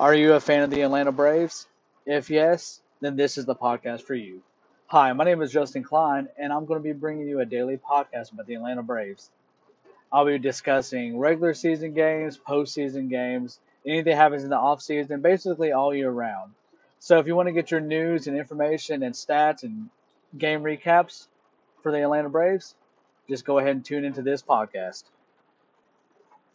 Are you a fan of the Atlanta Braves? If yes, then this is the podcast for you. Hi, my name is Justin Klein, and I'm going to be bringing you a daily podcast about the Atlanta Braves. I'll be discussing regular season games, postseason games, anything that happens in the off season, basically all year round. So if you want to get your news and information and stats and game recaps for the Atlanta Braves, just go ahead and tune into this podcast.